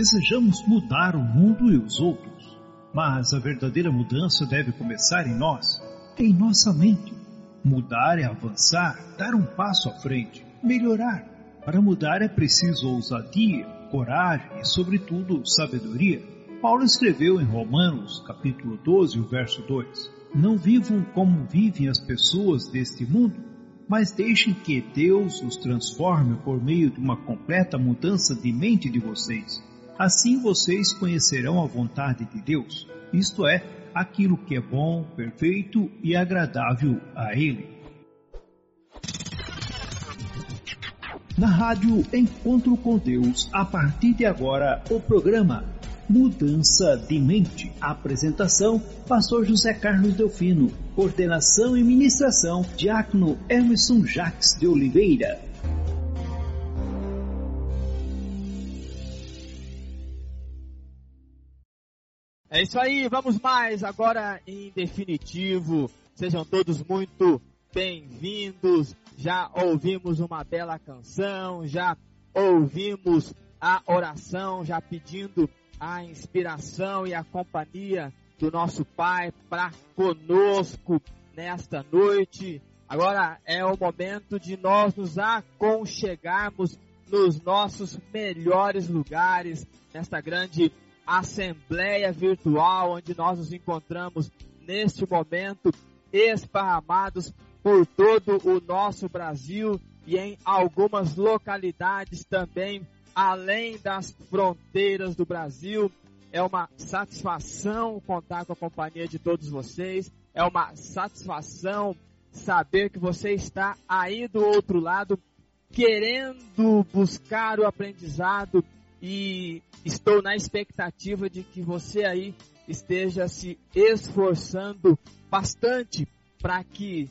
Desejamos mudar o mundo e os outros, mas a verdadeira mudança deve começar em nós, em nossa mente. Mudar é avançar, dar um passo à frente, melhorar. Para mudar é preciso ousadia, coragem e, sobretudo, sabedoria. Paulo escreveu em Romanos, capítulo 12, o verso 2: Não vivam como vivem as pessoas deste mundo, mas deixem que Deus os transforme por meio de uma completa mudança de mente de vocês. Assim vocês conhecerão a vontade de Deus, isto é, aquilo que é bom, perfeito e agradável a Ele. Na rádio Encontro com Deus, a partir de agora, o programa Mudança de Mente. Apresentação: Pastor José Carlos Delfino. Coordenação e ministração: Diácono Emerson Jacques de Oliveira. Isso aí, vamos mais agora em definitivo. Sejam todos muito bem-vindos. Já ouvimos uma bela canção, já ouvimos a oração, já pedindo a inspiração e a companhia do nosso Pai para conosco nesta noite. Agora é o momento de nós nos aconchegarmos nos nossos melhores lugares, nesta grande assembleia virtual onde nós nos encontramos neste momento esparramados por todo o nosso Brasil e em algumas localidades também além das fronteiras do Brasil. É uma satisfação contar com a companhia de todos vocês. É uma satisfação saber que você está aí do outro lado querendo buscar o aprendizado e estou na expectativa de que você aí esteja se esforçando bastante para que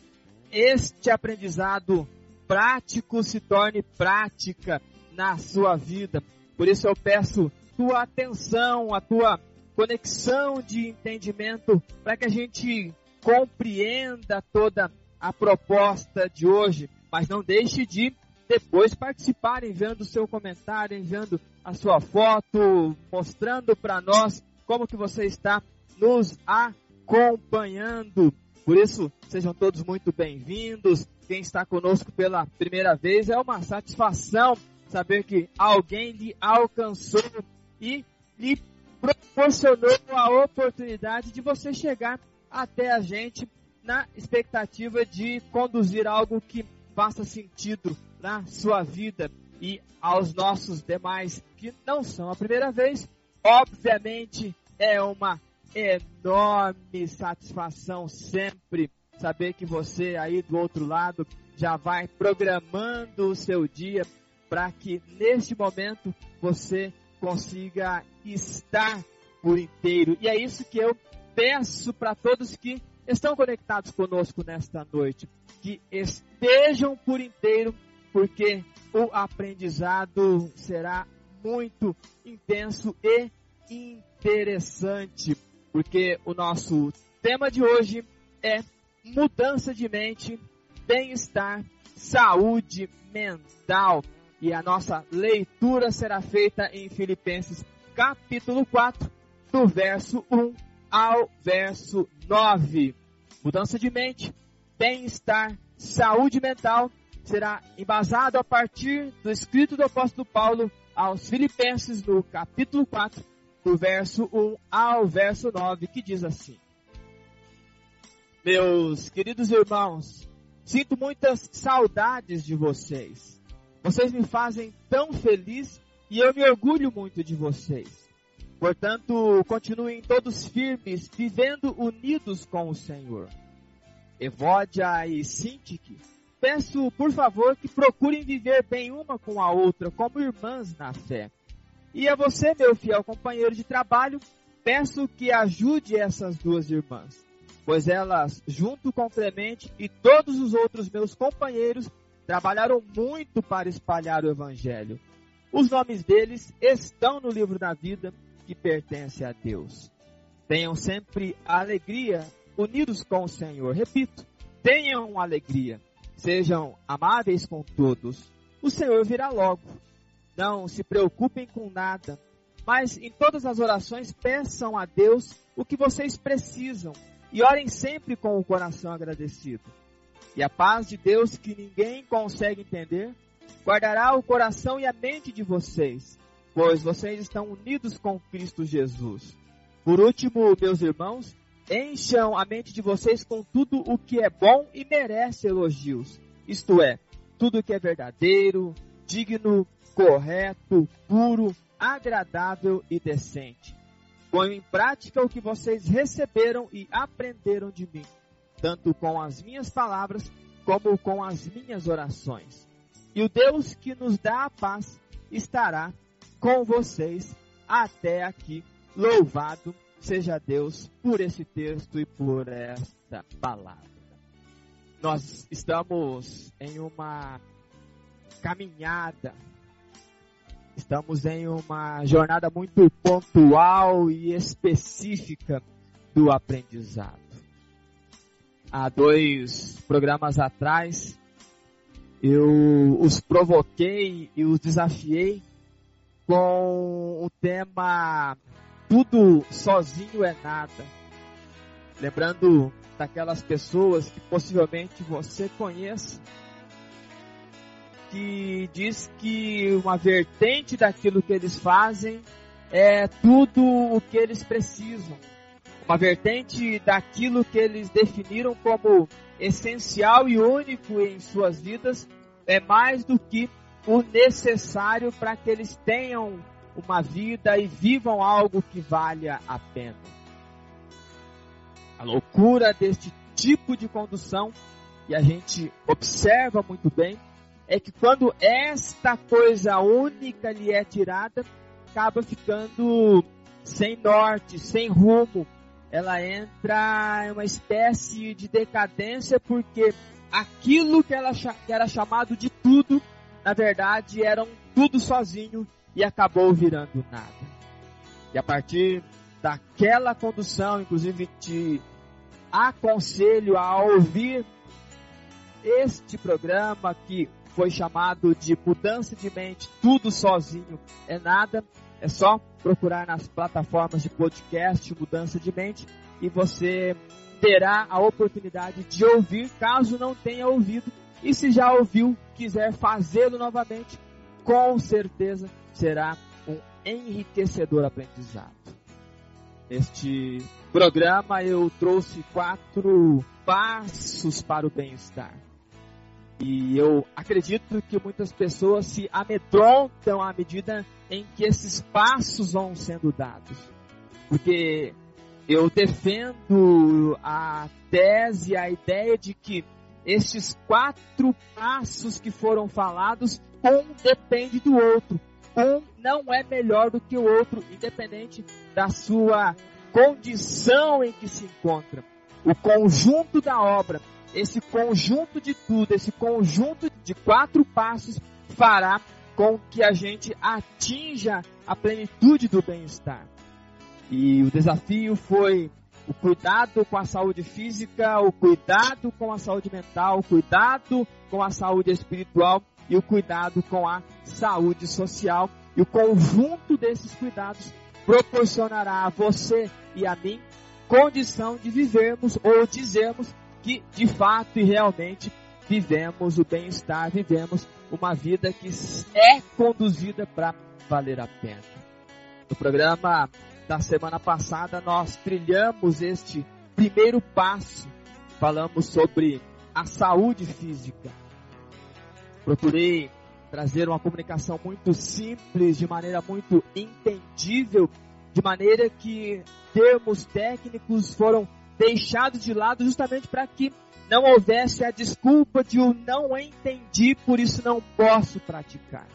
este aprendizado prático se torne prática na sua vida. Por isso eu peço tua atenção, a tua conexão de entendimento para que a gente compreenda toda a proposta de hoje, mas não deixe de depois participar enviando o seu comentário, enviando a sua foto, mostrando para nós como que você está nos acompanhando. Por isso, sejam todos muito bem-vindos. Quem está conosco pela primeira vez é uma satisfação saber que alguém lhe alcançou e lhe proporcionou a oportunidade de você chegar até a gente na expectativa de conduzir algo que faça sentido na sua vida e aos nossos demais que não são a primeira vez. Obviamente é uma enorme satisfação sempre saber que você aí do outro lado já vai programando o seu dia para que neste momento você consiga estar por inteiro. E é isso que eu peço para todos que estão conectados conosco nesta noite, que estejam por inteiro, porque o aprendizado será muito intenso e interessante, porque o nosso tema de hoje é mudança de mente, bem-estar, saúde mental. E a nossa leitura será feita em Filipenses capítulo 4, do verso 1 ao verso 9. Mudança de mente, bem-estar, saúde mental será embasado a partir do escrito do apóstolo Paulo aos Filipenses no capítulo 4, do verso 1 ao verso 9, que diz assim: Meus queridos irmãos, sinto muitas saudades de vocês. Vocês me fazem tão feliz e eu me orgulho muito de vocês. Portanto, continuem todos firmes, vivendo unidos com o Senhor. Evódia e Sintique, peço por favor que procurem viver bem uma com a outra, como irmãs na fé. E a você, meu fiel companheiro de trabalho, peço que ajude essas duas irmãs, pois elas, junto com Clemente e todos os outros meus companheiros, trabalharam muito para espalhar o Evangelho. Os nomes deles estão no livro da vida que pertence a Deus. Tenham sempre alegria unidos com o Senhor. Repito, tenham alegria. Sejam amáveis com todos. O Senhor virá logo. Não se preocupem com nada, mas em todas as orações peçam a Deus o que vocês precisam e orem sempre com o coração agradecido. E a paz de Deus, que ninguém consegue entender, guardará o coração e a mente de vocês, pois vocês estão unidos com Cristo Jesus. Por último, meus irmãos, encham a mente de vocês com tudo o que é bom e merece elogios, isto é, tudo o que é verdadeiro, digno, correto, puro, agradável e decente. Ponham em prática o que vocês receberam e aprenderam de mim, tanto com as minhas palavras como com as minhas orações. E o Deus que nos dá a paz estará com vocês até aqui. Louvado seja Deus por esse texto e por esta palavra. Nós estamos em uma caminhada, estamos em uma jornada muito pontual e específica do aprendizado. Há dois programas atrás, eu os provoquei e os desafiei com o tema tudo sozinho é nada. Lembrando daquelas pessoas que possivelmente você conhece, que diz que uma vertente daquilo que eles fazem é tudo o que eles precisam. Uma vertente daquilo que eles definiram como essencial e único em suas vidas é mais do que o necessário para que eles tenham uma vida e vivam algo que valha a pena. A loucura deste tipo de condução, e a gente observa muito bem, é que quando esta coisa única lhe é tirada, acaba ficando sem norte, sem rumo. Ela entra em uma espécie de decadência porque aquilo que, ela, que era chamado de tudo, na verdade, era um tudo sozinho e acabou virando nada. E a partir daquela condução, inclusive te aconselho a ouvir este programa que foi chamado de mudança de mente, tudo sozinho é nada. É só procurar nas plataformas de podcast Mudança de Mente e você terá a oportunidade de ouvir, caso não tenha ouvido. E se já ouviu, quiser fazê-lo novamente, com certeza será um enriquecedor aprendizado. Neste programa eu trouxe quatro passos para o bem-estar. E eu acredito que muitas pessoas se amedrontam à medida em que esses passos vão sendo dados. Porque eu defendo a tese, a ideia de que estes quatro passos que foram falados, um depende do outro um não é melhor do que o outro, independente da sua condição em que se encontra. O conjunto da obra, esse conjunto de tudo, esse conjunto de quatro passos fará com que a gente atinja a plenitude do bem-estar. E o desafio foi o cuidado com a saúde física, o cuidado com a saúde mental, o cuidado com a saúde espiritual e o cuidado com a saúde social. E o conjunto desses cuidados proporcionará a você e a mim condição de vivermos ou dizermos que de fato e realmente vivemos o bem-estar, vivemos uma vida que é conduzida para valer a pena. No programa da semana passada, nós trilhamos este primeiro passo falamos sobre a saúde física. Procurei trazer uma comunicação muito simples, de maneira muito entendível, de maneira que termos técnicos foram deixados de lado justamente para que não houvesse a desculpa de eu não entendi, por isso não posso praticar.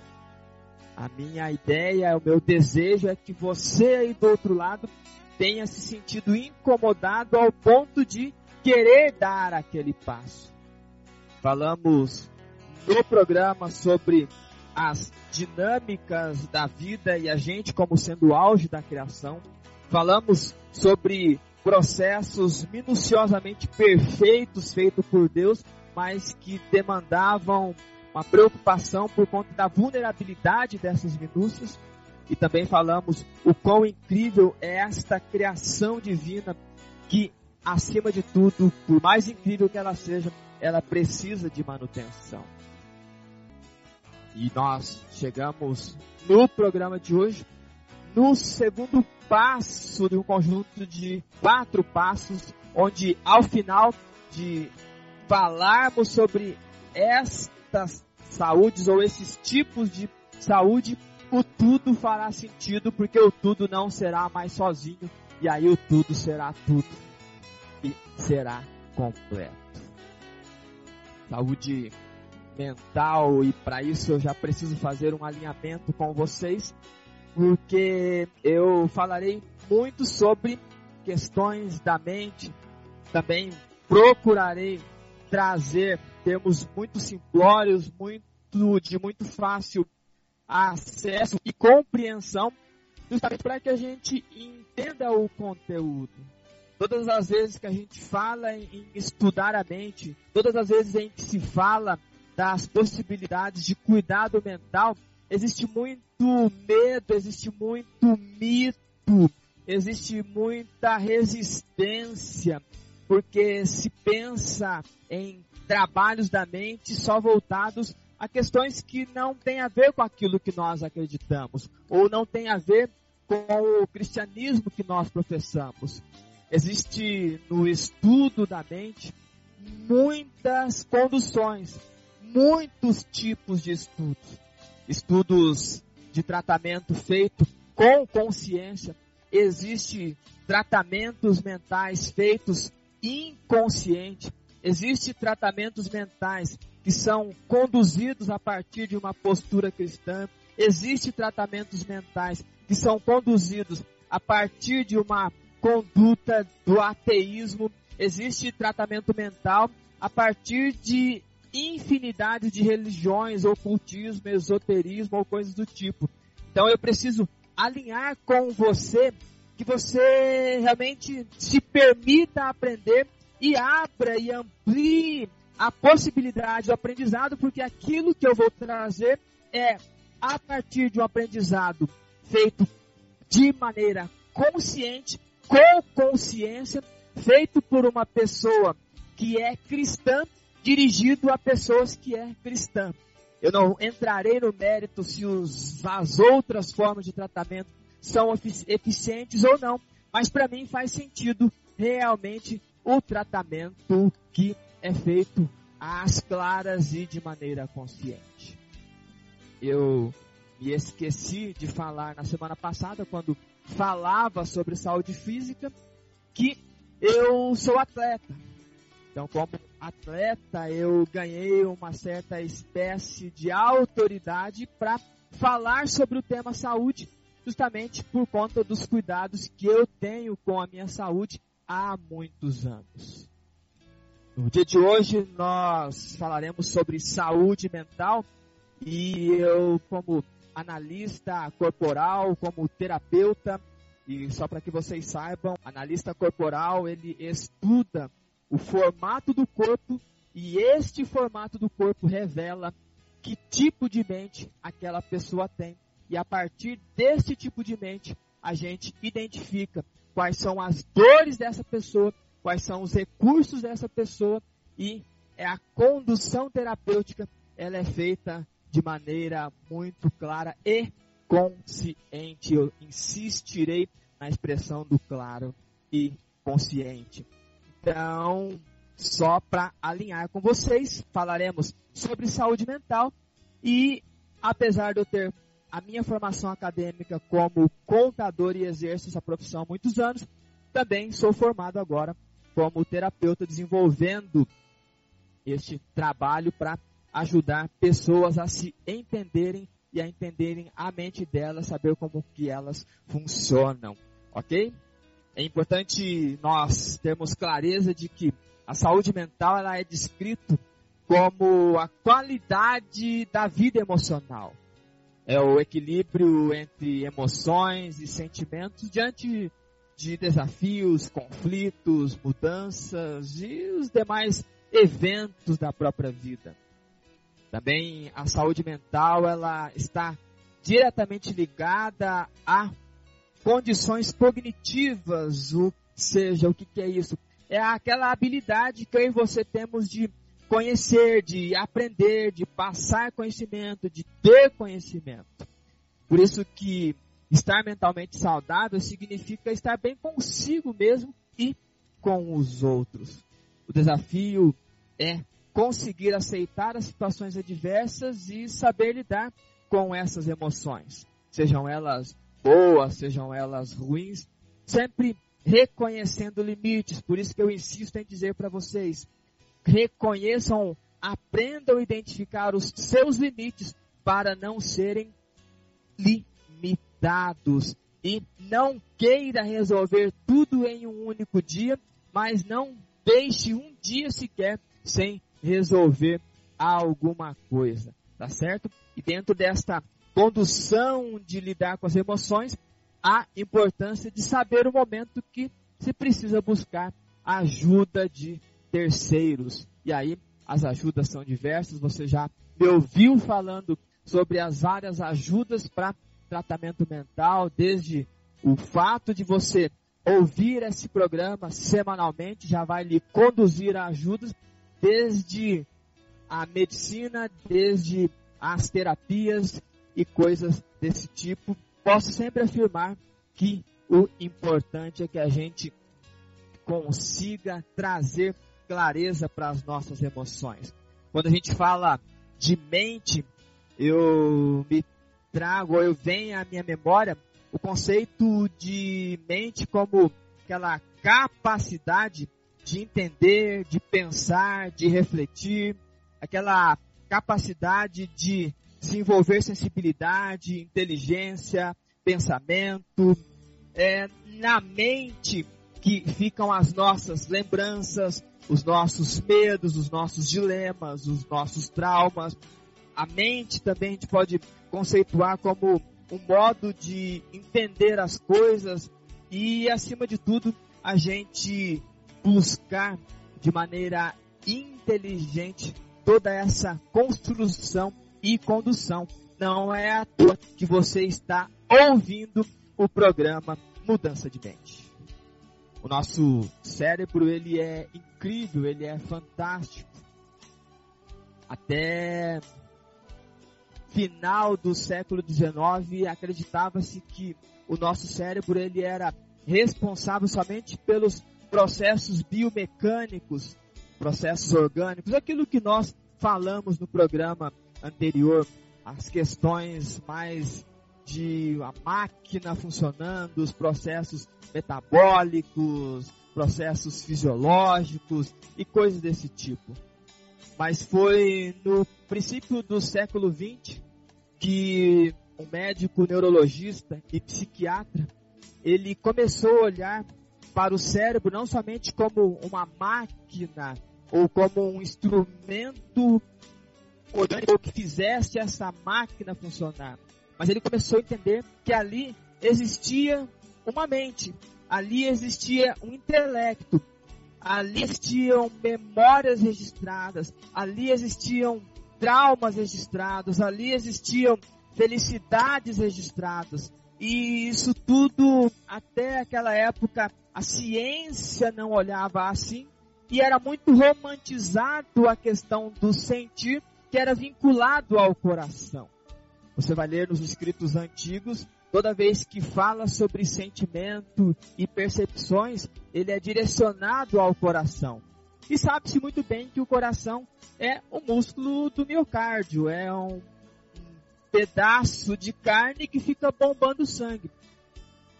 A minha ideia, o meu desejo é que você aí do outro lado tenha se sentido incomodado ao ponto de querer dar aquele passo. Falamos no programa sobre as dinâmicas da vida e a gente como sendo o auge da criação. Falamos sobre processos minuciosamente perfeitos feitos por Deus, mas que demandavam uma preocupação por conta da vulnerabilidade dessas minúcias. E também falamos o quão incrível é esta criação divina que, acima de tudo, por mais incrível que ela seja, ela precisa de manutenção. E nós chegamos no programa de hoje no segundo passo de um conjunto de quatro passos, onde ao final de falarmos sobre estas saúdes ou esses tipos de saúde, o tudo fará sentido, porque o tudo não será mais sozinho, e aí o tudo será tudo e será completo. Saúde mental, e para isso eu já preciso fazer um alinhamento com vocês porque eu falarei muito sobre questões da mente. Também procurarei trazer termos muito simplórios, muito de muito fácil acesso e compreensão, justamente para que a gente entenda o conteúdo. Todas as vezes que a gente fala em estudar a mente, todas as vezes em que se fala das possibilidades de cuidado mental, existe muito medo, existe muito mito, existe muita resistência, porque se pensa em trabalhos da mente só voltados a questões que não têm a ver com aquilo que nós acreditamos, ou não tem a ver com o cristianismo que nós professamos. Existe no estudo da mente muitas conduções, muitos tipos de estudos. Estudos de tratamento feito com consciência, existe tratamentos mentais feitos inconsciente, existe tratamentos mentais que são conduzidos a partir de uma postura cristã, existe tratamentos mentais que são conduzidos a partir de uma conduta do ateísmo, existe tratamento mental a partir de infinidade de religiões, ocultismo, esoterismo ou coisas do tipo. Então eu preciso alinhar com você que você realmente se permita aprender e abra e amplie a possibilidade do aprendizado, porque aquilo que eu vou trazer é a partir de um aprendizado feito de maneira consciente, com consciência, feito por uma pessoa que é cristã dirigido a pessoas que é cristã. Eu não entrarei no mérito se as outras formas de tratamento são eficientes ou não, mas para mim faz sentido realmente o tratamento que é feito às claras e de maneira consciente. Eu me esqueci de falar na semana passada, quando falava sobre saúde física, que eu sou atleta. Então, como atleta, eu ganhei uma certa espécie de autoridade para falar sobre o tema saúde, justamente por conta dos cuidados que eu tenho com a minha saúde há muitos anos. No dia de hoje, nós falaremos sobre saúde mental e eu, como analista corporal, como terapeuta, e só para que vocês saibam, analista corporal, ele estuda o formato do corpo e este formato do corpo revela que tipo de mente aquela pessoa tem. E a partir desse tipo de mente, a gente identifica quais são as dores dessa pessoa, quais são os recursos dessa pessoa e é a condução terapêutica, ela é feita de maneira muito clara e consciente. Eu insistirei na expressão do claro e consciente. Então, só para alinhar com vocês, falaremos sobre saúde mental e apesar de eu ter a minha formação acadêmica como contador e exerço essa profissão há muitos anos, também sou formado agora como terapeuta desenvolvendo este trabalho para ajudar pessoas a se entenderem e a entenderem a mente delas, saber como que elas funcionam, ok? É importante nós termos clareza de que a saúde mental ela é descrito como a qualidade da vida emocional. É o equilíbrio entre emoções e sentimentos diante de desafios, conflitos, mudanças e os demais eventos da própria vida. Também a saúde mental ela está diretamente ligada a condições cognitivas, ou seja, o que, que é isso? É aquela habilidade que eu e você temos de conhecer, de aprender, de passar conhecimento, de ter conhecimento. Por isso que estar mentalmente saudável significa estar bem consigo mesmo e com os outros. O desafio é conseguir aceitar as situações adversas e saber lidar com essas emoções, sejam elas boas, sejam elas ruins, sempre reconhecendo limites. Por isso que eu insisto em dizer para vocês: reconheçam, aprendam a identificar os seus limites para não serem limitados. E não queira resolver tudo em um único dia, mas não deixe um dia sequer sem resolver alguma coisa, tá certo? E dentro desta condução de lidar com as emoções, a importância de saber o momento que se precisa buscar ajuda de terceiros. E aí, as ajudas são diversas, você já me ouviu falando sobre as várias ajudas para tratamento mental, desde o fato de você ouvir esse programa semanalmente já vai lhe conduzir a ajudas, desde a medicina, desde as terapias, e coisas desse tipo, posso sempre afirmar que o importante é que a gente consiga trazer clareza para as nossas emoções. Quando a gente fala de mente, eu me trago, eu venho à minha memória o conceito de mente como aquela capacidade de entender, de pensar, de refletir, aquela capacidade de desenvolver sensibilidade, inteligência, pensamento. É na mente que ficam as nossas lembranças, os nossos medos, os nossos dilemas, os nossos traumas. A mente também a gente pode conceituar como um modo de entender as coisas e, acima de tudo, a gente buscar de maneira inteligente toda essa construção e condução. Não é à toa que você está ouvindo o programa Mudança de Mente. O nosso cérebro ele é incrível, ele é fantástico. Até final do século XIX acreditava-se que o nosso cérebro ele era responsável somente pelos processos biomecânicos, processos orgânicos, aquilo que nós falamos no programa anterior, as questões mais de a máquina funcionando, os processos metabólicos, processos fisiológicos e coisas desse tipo. Mas foi no princípio do século XX que um médico neurologista e psiquiatra ele começou a olhar para o cérebro não somente como uma máquina ou como um instrumento ou que fizesse essa máquina funcionar. Mas ele começou a entender que ali existia uma mente, ali existia um intelecto, ali existiam memórias registradas, ali existiam traumas registrados, ali existiam felicidades registradas. E isso tudo, até aquela época, a ciência não olhava assim, e era muito romantizado a questão do sentir, que era vinculado ao coração. Você vai ler nos escritos antigos, toda vez que fala sobre sentimento e percepções, ele é direcionado ao coração. E sabe-se muito bem que o coração é o músculo do miocárdio, é um pedaço de carne que fica bombando sangue.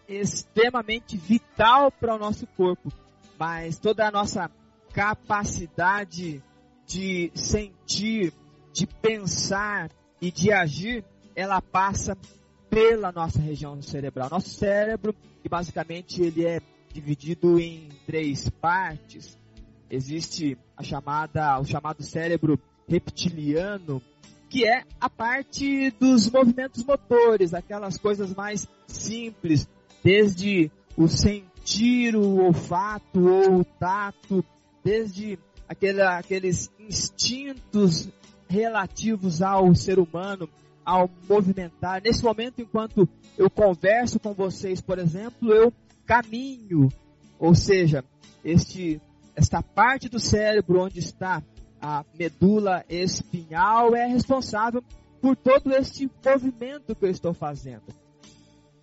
Extremamente vital para o nosso corpo, mas toda a nossa capacidade de sentir, de pensar e de agir, ela passa pela nossa região cerebral. Nosso cérebro, que basicamente ele é dividido em três partes. Existe a chamada, o chamado cérebro reptiliano, que é a parte dos movimentos motores, aquelas coisas mais simples, desde o sentir, o olfato ou o tato, desde aquele, aqueles instintos relativos ao ser humano, ao movimentar. Nesse momento, enquanto eu converso com vocês, por exemplo, eu caminho, ou seja, este, esta parte do cérebro onde está a medula espinhal é responsável por todo este movimento que eu estou fazendo.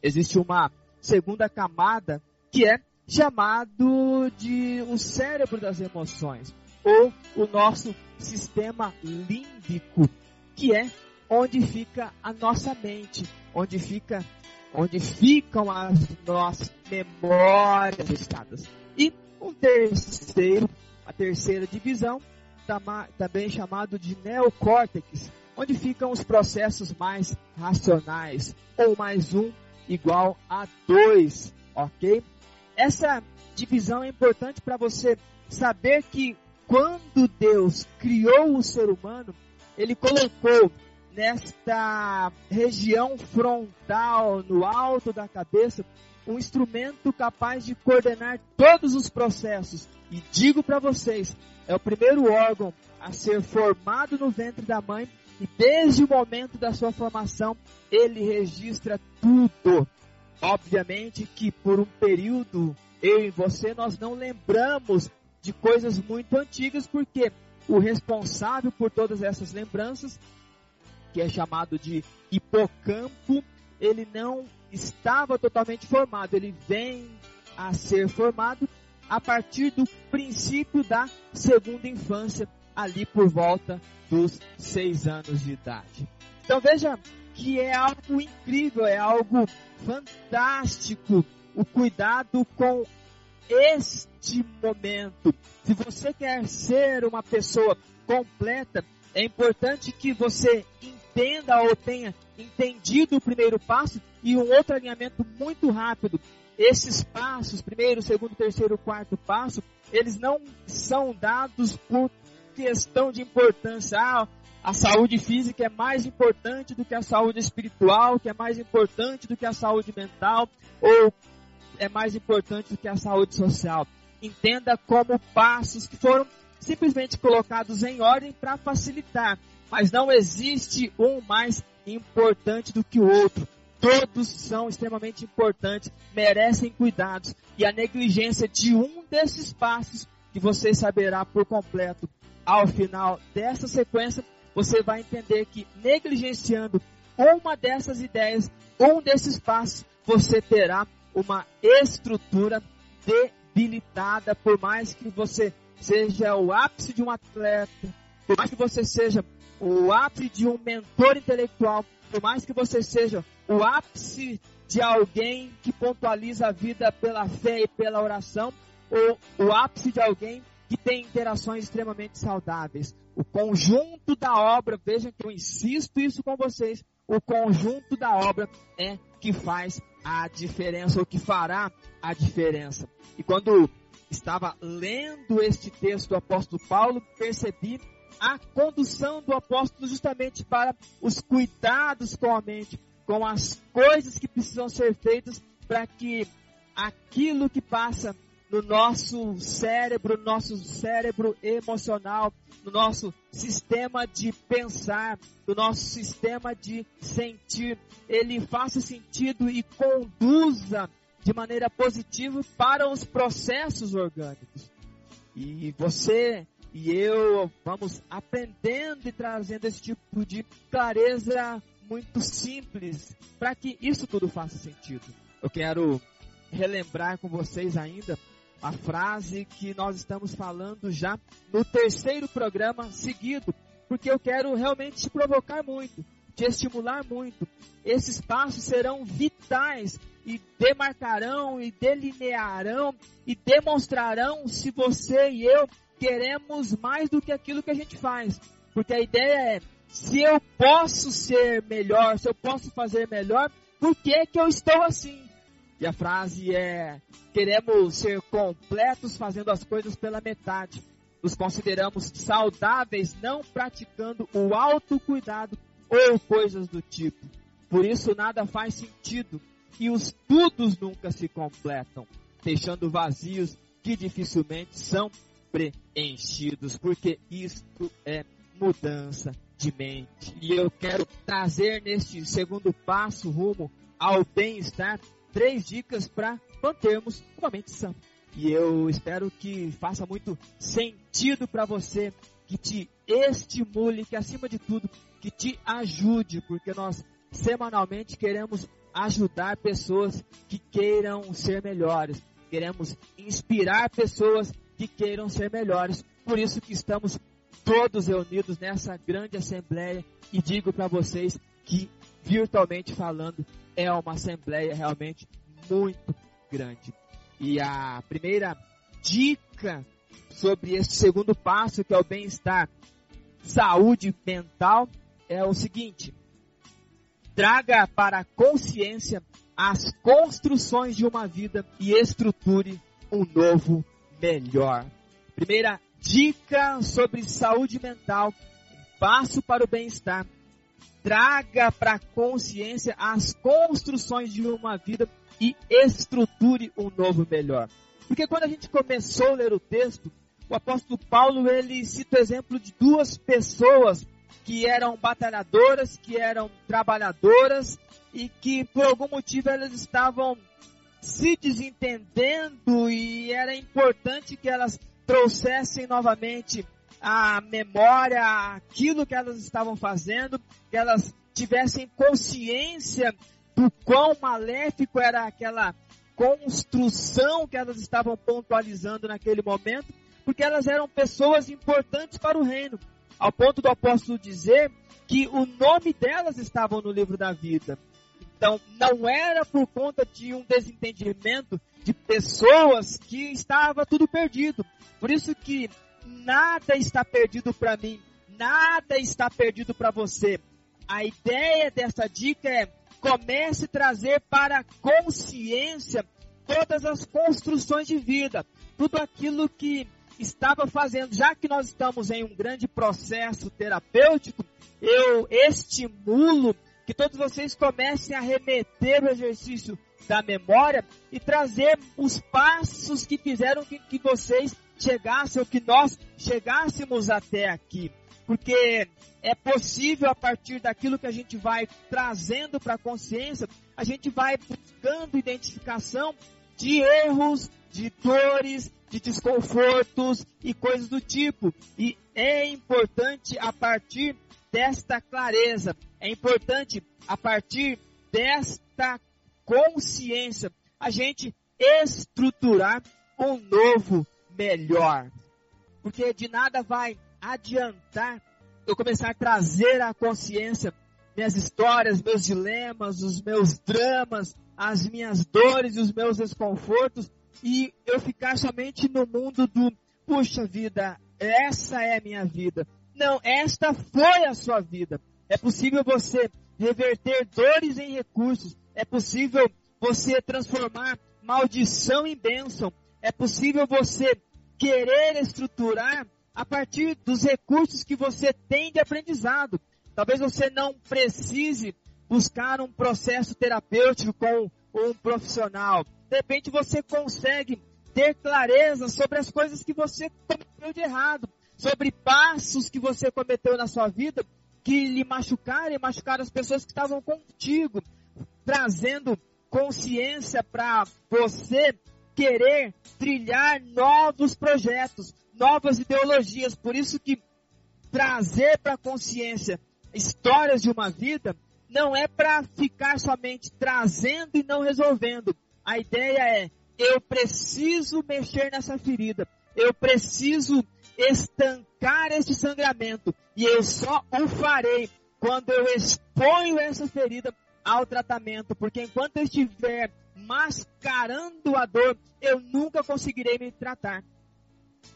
Existe uma segunda camada que é chamado de o cérebro das emoções ou o nosso sistema límbico, que é onde fica a nossa mente, onde fica onde ficam as nossas memórias estadas. E um terceiro, a terceira divisão, também chamado de neocórtex, onde ficam os processos mais racionais, ou mais um igual a dois, ok? Essa divisão é importante para você saber que quando Deus criou o ser humano, ele colocou nesta região frontal, no alto da cabeça, um instrumento capaz de coordenar todos os processos. E digo para vocês, é o primeiro órgão a ser formado no ventre da mãe e desde o momento da sua formação ele registra tudo. Obviamente que por um período eu e você nós não lembramos de coisas muito antigas porque o responsável por todas essas lembranças que é chamado de hipocampo, ele não estava totalmente formado, ele vem a ser formado a partir do princípio da segunda infância, ali por volta dos seis anos de idade. Então veja que é algo incrível, é algo fantástico o cuidado com este momento. Se você quer ser uma pessoa completa, é importante que você entenda ou tenha entendido o primeiro passo e um outro alinhamento muito rápido. Esses passos, primeiro, segundo, terceiro, quarto passo, eles não são dados por questão de importância. Ah, a saúde física é mais importante do que a saúde espiritual, que é mais importante do que a saúde mental, ou é mais importante do que a saúde social. Entenda como passos que foram simplesmente colocados em ordem para facilitar mas não existe um mais importante do que o outro. Todos são extremamente importantes, merecem cuidados, e a negligência de um desses passos que você saberá por completo ao final dessa sequência, você vai entender que negligenciando uma dessas ideias, um desses passos, você terá uma estrutura debilitada, por mais que você seja o ápice de um atleta, por mais que você seja o ápice de um mentor intelectual, por mais que você seja o ápice de alguém que pontualiza a vida pela fé e pela oração, ou o ápice de alguém que tem interações extremamente saudáveis. O conjunto da obra, vejam que eu insisto isso com vocês, o conjunto da obra é que faz a diferença, ou que fará a diferença. E quando estava lendo este texto do apóstolo Paulo, percebi a condução do apóstolo justamente para os cuidados com a mente, com as coisas que precisam ser feitas para que aquilo que passa no nosso cérebro, no nosso cérebro emocional, no nosso sistema de pensar, no nosso sistema de sentir, ele faça sentido e conduza de maneira positiva para os processos orgânicos. E você e eu vamos aprendendo e trazendo esse tipo de clareza muito simples para que isso tudo faça sentido. Eu quero relembrar com vocês ainda a frase que nós estamos falando já no terceiro programa seguido, porque eu quero realmente te provocar muito, te estimular muito. Esses passos serão vitais e demarcarão e delinearão e demonstrarão se você e eu queremos mais do que aquilo que a gente faz. Porque a ideia é, se eu posso ser melhor, se eu posso fazer melhor, por que que eu estou assim? E a frase é, queremos ser completos fazendo as coisas pela metade. Nos consideramos saudáveis não praticando o autocuidado ou coisas do tipo. Por isso nada faz sentido e os tudos nunca se completam, deixando vazios que dificilmente são preenchidos, porque isto é mudança de mente. E eu quero trazer neste segundo passo rumo ao bem-estar três dicas para mantermos uma mente sã. E eu espero que faça muito sentido para você, que te estimule, que acima de tudo, que te ajude, porque nós semanalmente queremos ajudar pessoas que queiram ser melhores. Queremos inspirar pessoas que queiram ser melhores. Por isso que estamos todos reunidos nessa grande assembleia e digo para vocês que virtualmente falando é uma assembleia realmente muito grande. E a primeira dica sobre esse segundo passo, que é o bem-estar, saúde mental, é o seguinte: traga para a consciência as construções de uma vida e estruture um novo melhor. Primeira dica sobre saúde mental, passo para o bem-estar. Traga para a consciência as construções de uma vida e estruture um novo melhor. Porque quando a gente começou a ler o texto, o apóstolo Paulo ele cita o exemplo de duas pessoas que eram batalhadoras, que eram trabalhadoras e que por algum motivo elas estavam se desentendendo e era importante que elas trouxessem novamente a memória, aquilo que elas estavam fazendo, que elas tivessem consciência do quão maléfico era aquela construção que elas estavam pontualizando naquele momento, porque elas eram pessoas importantes para o reino, ao ponto do apóstolo dizer que o nome delas estava no livro da vida. Então, não era por conta de um desentendimento de pessoas que estava tudo perdido. Por isso que nada está perdido para mim, nada está perdido para você. A ideia dessa dica é comece a trazer para a consciência todas as construções de vida, tudo aquilo que estava fazendo, já que nós estamos em um grande processo terapêutico, eu estimulo que todos vocês comecem a remeter o exercício da memória e trazer os passos que fizeram que, que vocês chegassem, ou que nós chegássemos até aqui. Porque é possível, a partir daquilo que a gente vai trazendo para a consciência, a gente vai buscando identificação de erros, de dores, de desconfortos e coisas do tipo. E é importante, a partir desta clareza, é importante, a partir desta consciência, a gente estruturar um novo melhor. Porque de nada vai adiantar eu começar a trazer à consciência minhas histórias, meus dilemas, os meus dramas, as minhas dores e os meus desconfortos e eu ficar somente no mundo do puxa vida, essa é a minha vida. Não, esta foi a sua vida. É possível você reverter dores em recursos. É possível você transformar maldição em bênção. É possível você querer estruturar a partir dos recursos que você tem de aprendizado. Talvez você não precise buscar um processo terapêutico com um profissional. De repente você consegue ter clareza sobre as coisas que você cometeu de errado, sobre passos que você cometeu na sua vida que lhe machucaram e machucaram as pessoas que estavam contigo, trazendo consciência para você querer trilhar novos projetos, novas ideologias. Por isso que trazer para a consciência histórias de uma vida não é para ficar somente trazendo e não resolvendo. A ideia é eu preciso mexer nessa ferida. Eu preciso estancar esse sangramento. E eu só o farei quando eu exponho essa ferida ao tratamento. Porque enquanto eu estiver mascarando a dor, eu nunca conseguirei me tratar.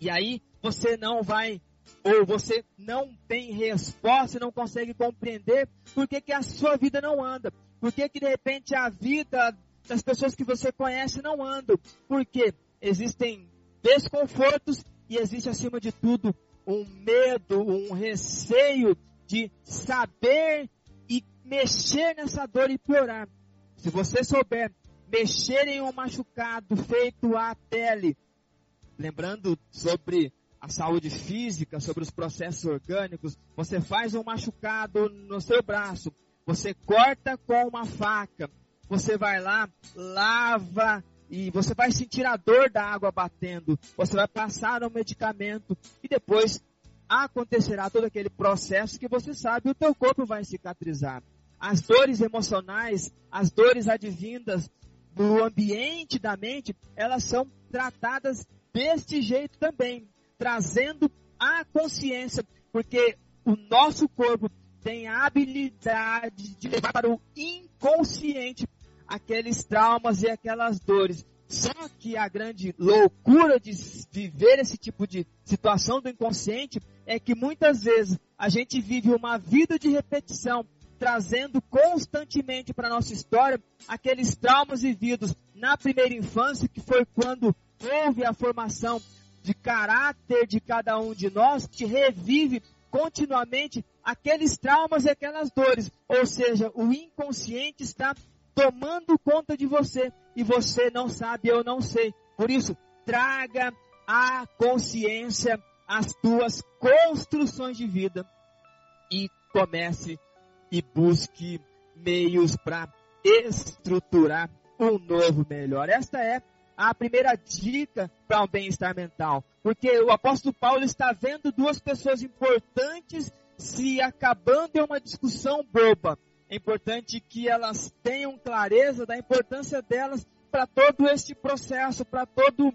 E aí você não vai, ou você não tem resposta, não consegue compreender por que, que a sua vida não anda. Por que, que de repente a vida das pessoas que você conhece não anda. Porque existem desconfortos e existe acima de tudo um medo, um receio de saber e mexer nessa dor e piorar. Se você souber mexer em um machucado feito à pele, lembrando sobre a saúde física, sobre os processos orgânicos, você faz um machucado no seu braço, você corta com uma faca, você vai lá, lava e você vai sentir a dor da água batendo, você vai passar um medicamento e depois acontecerá todo aquele processo que você sabe, o teu corpo vai cicatrizar. As dores emocionais, as dores advindas do ambiente da mente, elas são tratadas deste jeito também, trazendo a consciência, porque o nosso corpo tem a habilidade de levar para o inconsciente aqueles traumas e aquelas dores. Só que a grande loucura de viver esse tipo de situação do inconsciente é que muitas vezes a gente vive uma vida de repetição, trazendo constantemente para nossa história aqueles traumas vividos na primeira infância, que foi quando houve a formação de caráter de cada um de nós, que revive continuamente aqueles traumas e aquelas dores. Ou seja, o inconsciente está tomando conta de você e você não sabe, eu não sei. Por isso, traga a consciência as tuas construções de vida e comece e busque meios para estruturar um novo melhor. Esta é a primeira dica para um bem-estar mental. Porque o apóstolo Paulo está vendo duas pessoas importantes se acabando em uma discussão boba é importante que elas tenham clareza da importância delas para todo este processo, para todo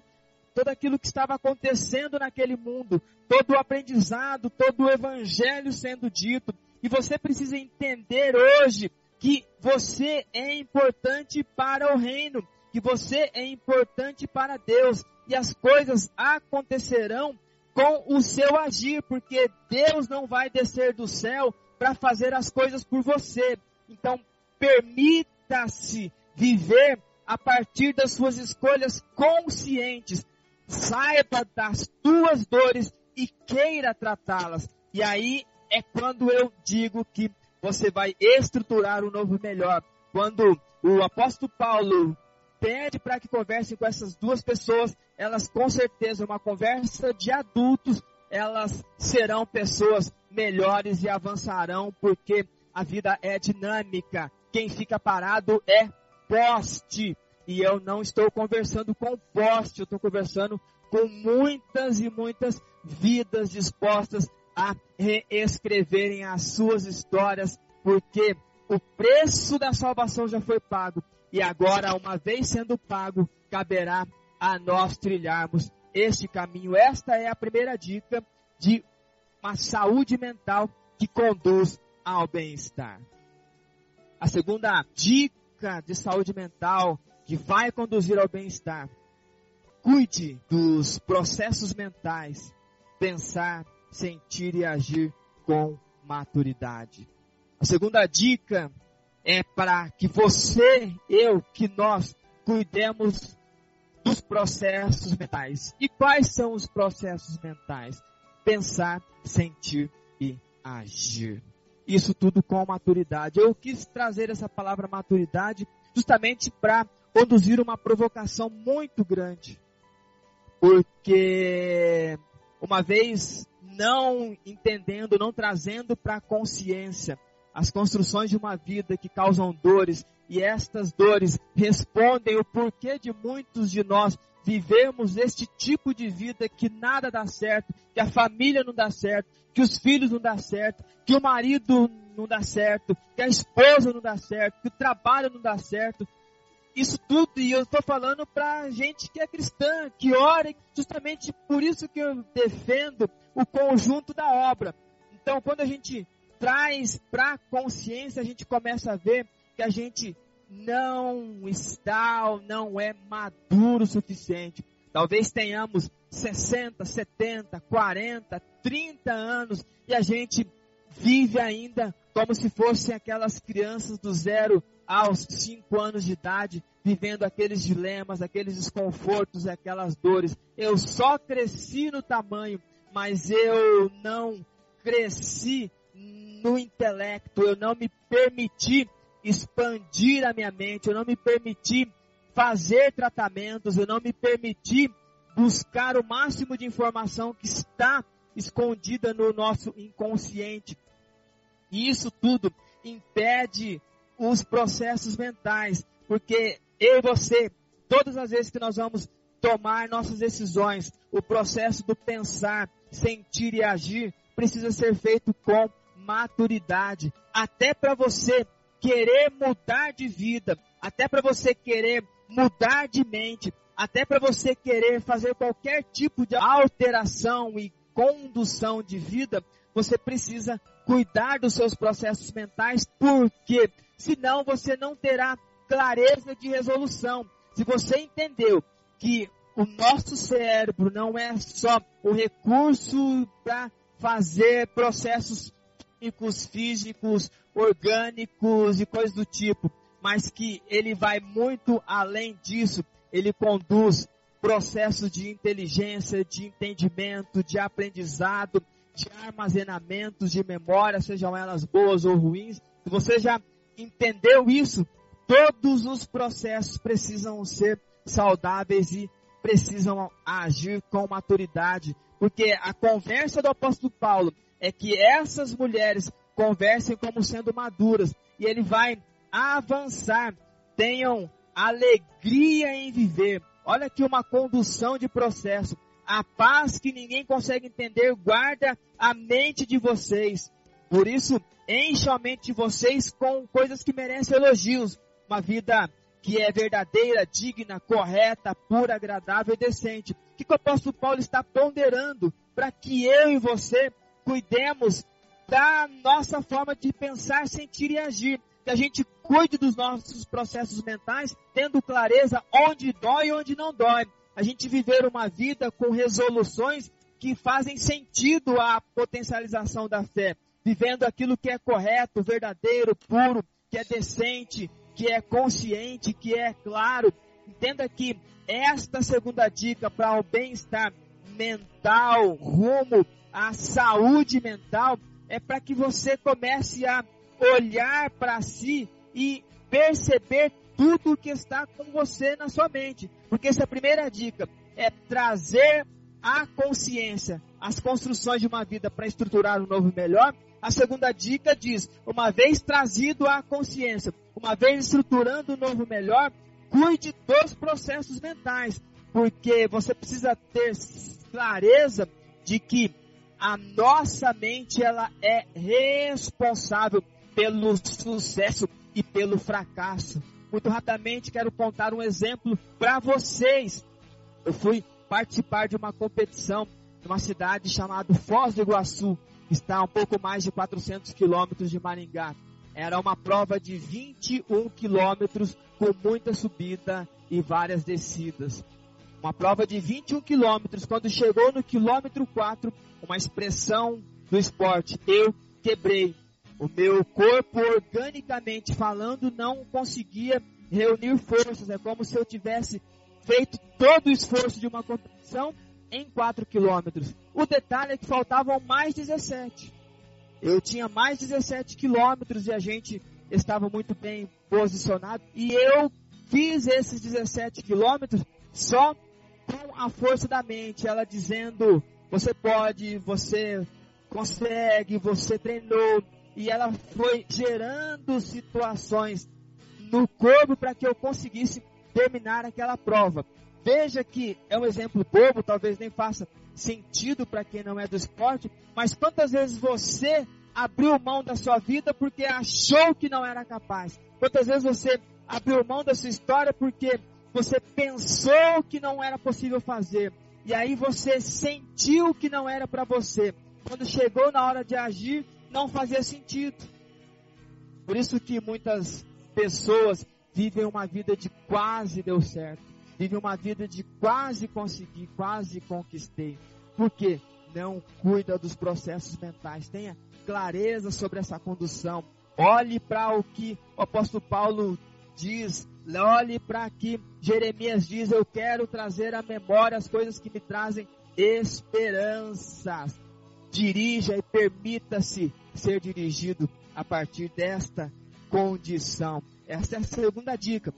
todo aquilo que estava acontecendo naquele mundo, todo o aprendizado, todo o evangelho sendo dito. E você precisa entender hoje que você é importante para o reino, que você é importante para Deus e as coisas acontecerão com o seu agir, porque Deus não vai descer do céu para fazer as coisas por você. Então, permita-se viver a partir das suas escolhas conscientes. Saiba das tuas dores e queira tratá-las. E aí é quando eu digo que você vai estruturar um novo melhor. Quando o apóstolo Paulo pede para que conversem com essas duas pessoas, elas com certeza, uma conversa de adultos, elas serão pessoas melhores e avançarão, porque a vida é dinâmica. Quem fica parado é poste. E eu não estou conversando com poste, eu estou conversando com muitas e muitas vidas dispostas a reescreverem as suas histórias, porque o preço da salvação já foi pago. E agora, uma vez sendo pago, caberá a nós trilharmos este caminho. Esta é a primeira dica de uma saúde mental que conduz ao bem-estar. A segunda dica de saúde mental que vai conduzir ao bem-estar. Cuide dos processos mentais, pensar, sentir e agir com maturidade. A segunda dica é para que você, eu, que nós cuidemos dos processos mentais. E quais são os processos mentais? Pensar, sentir e agir. Isso tudo com maturidade. Eu quis trazer essa palavra maturidade justamente para conduzir uma provocação muito grande. Porque uma vez não entendendo, não trazendo para a consciência as construções de uma vida que causam dores, e estas dores respondem o porquê de muitos de nós vivemos este tipo de vida que nada dá certo, que a família não dá certo, que os filhos não dá certo, que o marido não dá certo, que a esposa não dá certo, que o trabalho não dá certo. isso tudo, e eu estou falando para gente que é cristã, que ora, justamente por isso que eu defendo o conjunto da obra. Então, quando a gente traz para a consciência, a gente começa a ver que a gente não está ou não é maduro o suficiente. Talvez tenhamos 60, 70, 40, 30 anos e a gente vive ainda como se fossem aquelas crianças do zero aos 5 anos de idade, vivendo aqueles dilemas, aqueles desconfortos, aquelas dores. Eu só cresci no tamanho, mas eu não cresci no intelecto, eu não me permiti expandir a minha mente, eu não me permiti fazer tratamentos, eu não me permiti buscar o máximo de informação que está escondida no nosso inconsciente. E isso tudo impede os processos mentais, porque eu e você, todas as vezes que nós vamos tomar nossas decisões, o processo do pensar, sentir e agir precisa ser feito com maturidade. Até para você querer mudar de vida, até para você querer mudar de mente, até para você querer fazer qualquer tipo de alteração e condução de vida, você precisa cuidar dos seus processos mentais, porque senão você não terá clareza de resolução. Se você entendeu que o nosso cérebro não é só o recurso para fazer processos químicos, físicos, orgânicos e coisas do tipo, mas que ele vai muito além disso. Ele conduz processos de inteligência, de entendimento, de aprendizado, de armazenamento de memória, sejam elas boas ou ruins. Se você já entendeu isso, todos os processos precisam ser saudáveis e precisam agir com maturidade, porque a conversa do apóstolo Paulo é que essas mulheres conversem como sendo maduras e ele vai avançar, tenham alegria em viver. Olha aqui uma condução de processo. A paz que ninguém consegue entender, guarda a mente de vocês. Por isso, enche a mente de vocês com coisas que merecem elogios. Uma vida que é verdadeira, digna, correta, pura, agradável e decente. O que o apóstolo Paulo está ponderando para que eu e você cuidemos da nossa forma de pensar, sentir e agir. Que a gente cuide dos nossos processos mentais, tendo clareza onde dói e onde não dói. A gente viver uma vida com resoluções que fazem sentido à potencialização da fé. Vivendo aquilo que é correto, verdadeiro, puro, que é decente, que é consciente, que é claro. Entenda que esta segunda dica para o bem-estar mental, rumo à saúde mental, é para que você comece a olhar para si e perceber tudo o que está com você na sua mente. Porque essa primeira dica é trazer a consciência as construções de uma vida para estruturar um novo melhor a segunda dica diz: uma vez trazido à consciência, uma vez estruturando o novo melhor, cuide dos processos mentais, porque você precisa ter clareza de que a nossa mente ela é responsável pelo sucesso e pelo fracasso. Muito rapidamente quero contar um exemplo para vocês. Eu fui participar de uma competição numa cidade chamada Foz do Iguaçu está a um pouco mais de 400 quilômetros de Maringá. Era uma prova de 21 quilômetros com muita subida e várias descidas. Uma prova de 21 quilômetros. Quando chegou no quilômetro 4, uma expressão do esporte, eu quebrei. O meu corpo, organicamente falando, não conseguia reunir forças. É como se eu tivesse feito todo o esforço de uma competição em 4 quilômetros. O detalhe é que faltavam mais 17. Eu tinha mais 17 quilômetros e a gente estava muito bem posicionado. E eu fiz esses 17 quilômetros só com a força da mente, ela dizendo: você pode, você consegue, você treinou. E ela foi gerando situações no corpo para que eu conseguisse terminar aquela prova. Veja que é um exemplo bobo, talvez nem faça sentido para quem não é do esporte, mas quantas vezes você abriu mão da sua vida porque achou que não era capaz? Quantas vezes você abriu mão da sua história porque você pensou que não era possível fazer. E aí você sentiu que não era para você. Quando chegou na hora de agir, não fazia sentido. Por isso que muitas pessoas vivem uma vida de quase deu certo. Vivem uma vida de quase consegui, quase conquistei. Por quê? Não cuida dos processos mentais. Tenha clareza sobre essa condução. Olhe para o que o apóstolo Paulo diz, olhe para que Jeremias diz: Eu quero trazer à memória as coisas que me trazem esperanças. Dirija e permita-se ser dirigido a partir desta condição. Essa é a segunda dica.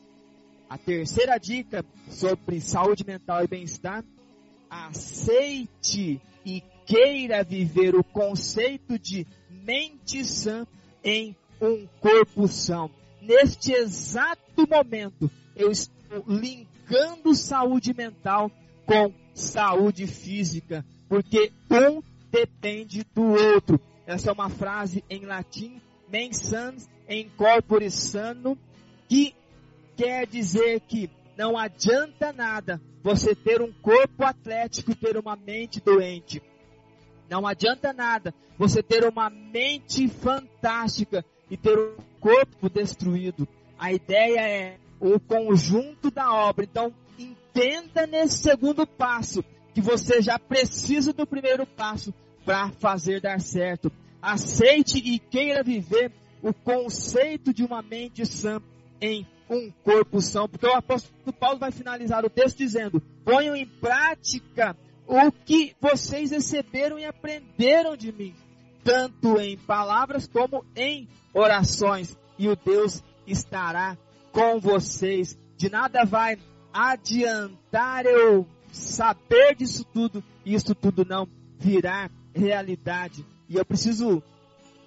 A terceira dica sobre saúde mental e bem-estar: aceite e queira viver o conceito de mente sã em um corpo são. Neste exato momento, eu estou linkando saúde mental com saúde física, porque um depende do outro. Essa é uma frase em latim, mens sans em corpore sano, que quer dizer que não adianta nada você ter um corpo atlético e ter uma mente doente. Não adianta nada você ter uma mente fantástica e ter um corpo destruído. A ideia é o conjunto da obra. Então, entenda nesse segundo passo que você já precisa do primeiro passo para fazer dar certo. Aceite e queira viver o conceito de uma mente sã em um corpo são, porque o apóstolo Paulo vai finalizar o texto dizendo: ponham em prática o que vocês receberam e aprenderam de mim, tanto em palavras como em orações, e o Deus estará com vocês. De nada vai adiantar eu saber disso tudo e isso tudo não virar realidade. E eu preciso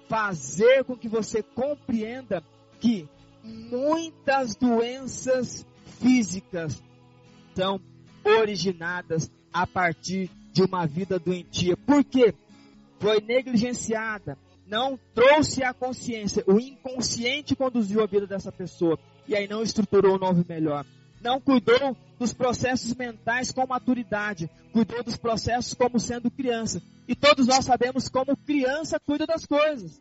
fazer com que você compreenda que muitas doenças físicas são originadas a partir de uma vida doentia. Por quê? Foi negligenciada, não trouxe a consciência, o inconsciente conduziu a vida dessa pessoa e aí não estruturou o novo melhor. Não cuidou dos processos mentais com maturidade, cuidou dos processos como sendo criança. E todos nós sabemos como criança cuida das coisas.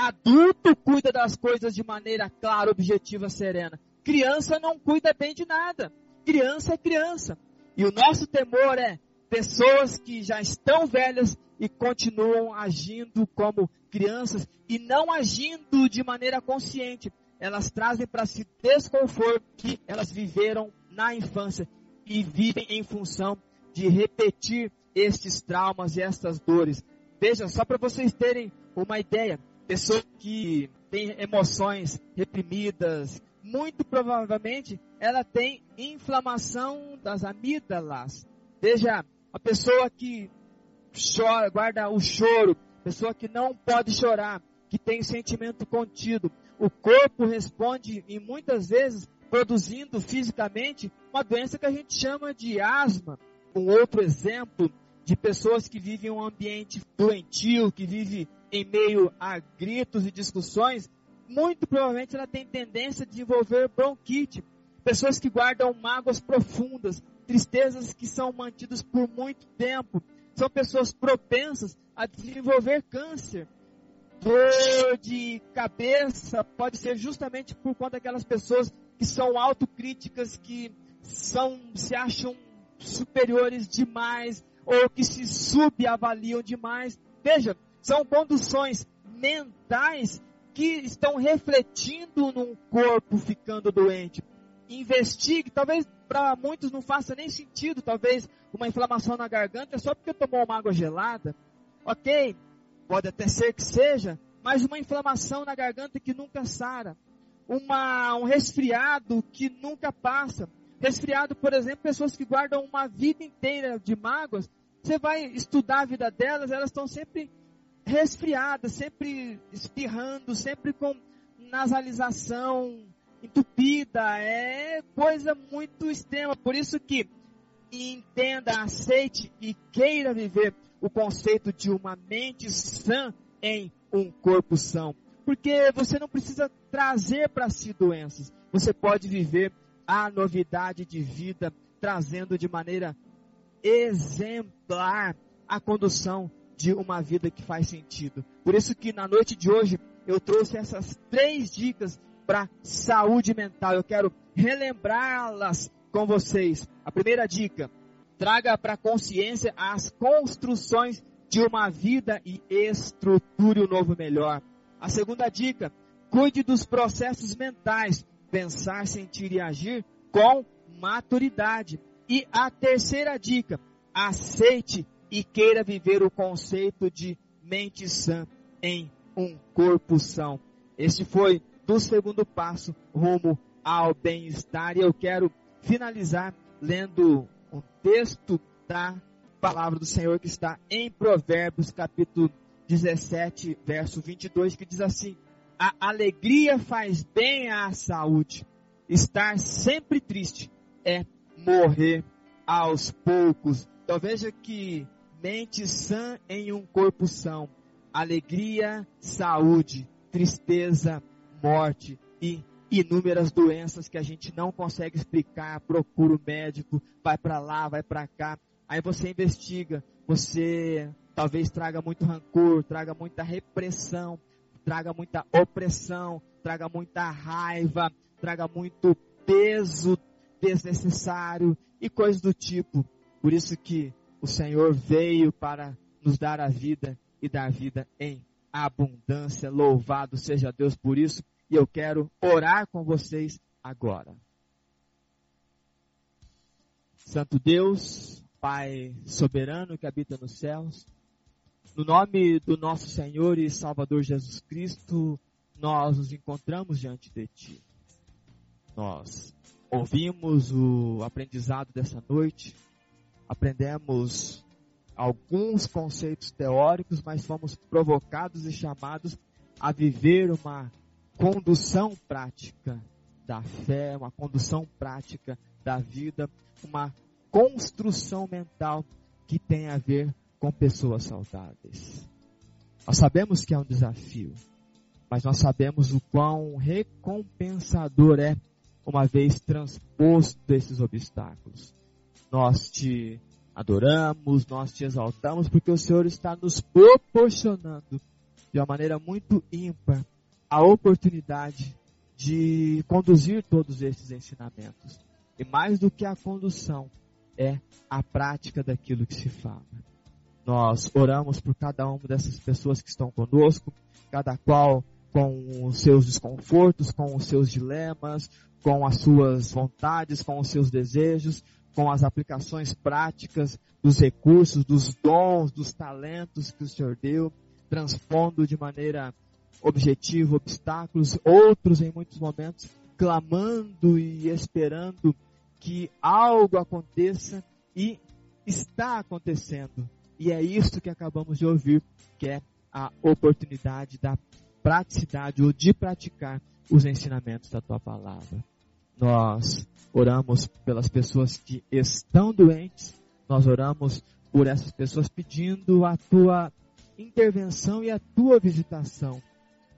Adulto cuida das coisas de maneira clara, objetiva, serena. Criança não cuida bem de nada. Criança é criança. E o nosso temor é pessoas que já estão velhas e continuam agindo como crianças e não agindo de maneira consciente. Elas trazem para si desconforto que elas viveram na infância e vivem em função de repetir estes traumas e estas dores. Veja, só para vocês terem uma ideia, pessoa que tem emoções reprimidas, muito provavelmente ela tem inflamação das amígdalas. Veja, a pessoa que chora, guarda o choro, pessoa que não pode chorar, que tem sentimento contido. O corpo responde e muitas vezes produzindo fisicamente uma doença que a gente chama de asma. Um outro exemplo de pessoas que vivem um ambiente doentio, que vive em meio a gritos e discussões, muito provavelmente ela tem tendência a desenvolver bronquite. Pessoas que guardam mágoas profundas, tristezas que são mantidas por muito tempo, são pessoas propensas a desenvolver câncer. Dor de cabeça pode ser justamente por conta daquelas pessoas que são autocríticas, que são, se acham superiores demais, ou que se subavaliam demais. Veja, são conduções mentais que estão refletindo num corpo ficando doente. Investigue, talvez para muitos não faça nem sentido, talvez uma inflamação na garganta só porque tomou uma água gelada. Ok, pode até ser que seja, mas uma inflamação na garganta que nunca sara. Uma, um resfriado que nunca passa. Resfriado, por exemplo, pessoas que guardam uma vida inteira de mágoas, você vai estudar a vida delas, elas estão sempre resfriadas, sempre espirrando, sempre com nasalização entupida, é coisa muito extrema. Por isso que entenda, aceite e queira viver o conceito de uma mente sã em um corpo são. Porque você não precisa trazer para si doenças. você pode viver a novidade de vida, trazendo de maneira exemplar a condução de uma vida que faz sentido. Por isso que na noite de hoje eu trouxe essas três dicas para saúde mental. Eu quero relembrá-las com vocês. A primeira dica: traga para consciência as construções de uma vida e estruture o novo melhor. A segunda dica: cuide dos processos mentais, pensar, sentir e agir com maturidade. E a terceira dica: aceite e queira viver o conceito de mente sã em um corpo são. Este foi do segundo passo rumo ao bem-estar e eu quero finalizar lendo um texto da palavra do Senhor que está em Provérbios capítulo 17, verso 22, que diz assim: A alegria faz bem à saúde. Estar sempre triste é morrer aos poucos. Então veja que mente sã em um corpo são. Alegria, saúde, tristeza, morte e inúmeras doenças que a gente não consegue explicar, procura o médico, vai para lá, vai para cá. Aí você investiga, você talvez traga muito rancor, traga muita repressão, traga muita opressão, traga muita raiva, traga muito peso desnecessário e coisas do tipo. Por isso que o Senhor veio para nos dar a vida e dar vida em abundância. Louvado seja Deus por isso. E eu quero orar com vocês agora. Santo Deus, Pai soberano que habita nos céus, no nome do nosso Senhor e Salvador Jesus Cristo, nós nos encontramos diante de Ti. Nós ouvimos o aprendizado dessa noite, aprendemos alguns conceitos teóricos, mas fomos provocados e chamados a viver uma condução prática da fé, uma condução prática da vida, uma construção mental que tem a ver com pessoas saudáveis. Nós sabemos que é um desafio, mas nós sabemos o quão recompensador é uma vez transposto esses obstáculos. Nós te adoramos, nós te exaltamos, porque o Senhor está nos proporcionando de uma maneira muito ímpar a oportunidade de conduzir todos esses ensinamentos. E mais do que a condução, é a prática daquilo que se fala. Nós oramos por cada uma dessas pessoas que estão conosco, cada qual com os seus desconfortos, com os seus dilemas, com as suas vontades, com os seus desejos, com as aplicações práticas dos recursos, dos dons, dos talentos que o Senhor deu, transpondo de maneira objetiva obstáculos, outros em muitos momentos clamando e esperando que algo aconteça e está acontecendo. E é isso que acabamos de ouvir, que é a oportunidade da praticidade ou de praticar os ensinamentos da tua palavra. Nós oramos pelas pessoas que estão doentes, nós oramos por essas pessoas pedindo a tua intervenção e a tua visitação,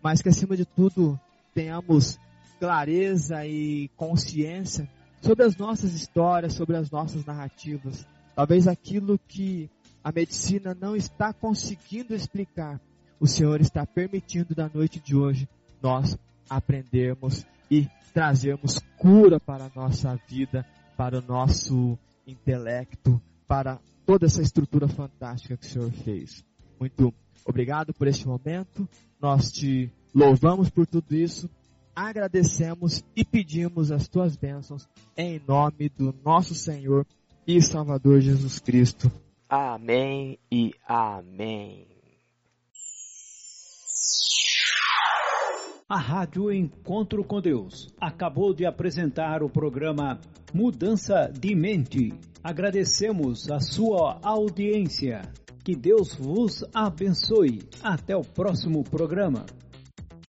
mas que acima de tudo tenhamos clareza e consciência sobre as nossas histórias, sobre as nossas narrativas. Talvez aquilo que a medicina não está conseguindo explicar, o Senhor está permitindo da noite de hoje nós aprendermos e trazermos cura para a nossa vida, para o nosso intelecto, para toda essa estrutura fantástica que o Senhor fez. Muito obrigado por este momento. Nós te louvamos por tudo isso, agradecemos e pedimos as tuas bênçãos em nome do nosso Senhor e Salvador Jesus Cristo. Amém e amém. A Rádio Encontro com Deus acabou de apresentar o programa Mudança de Mente. Agradecemos a sua audiência. Que Deus vos abençoe. Até o próximo programa.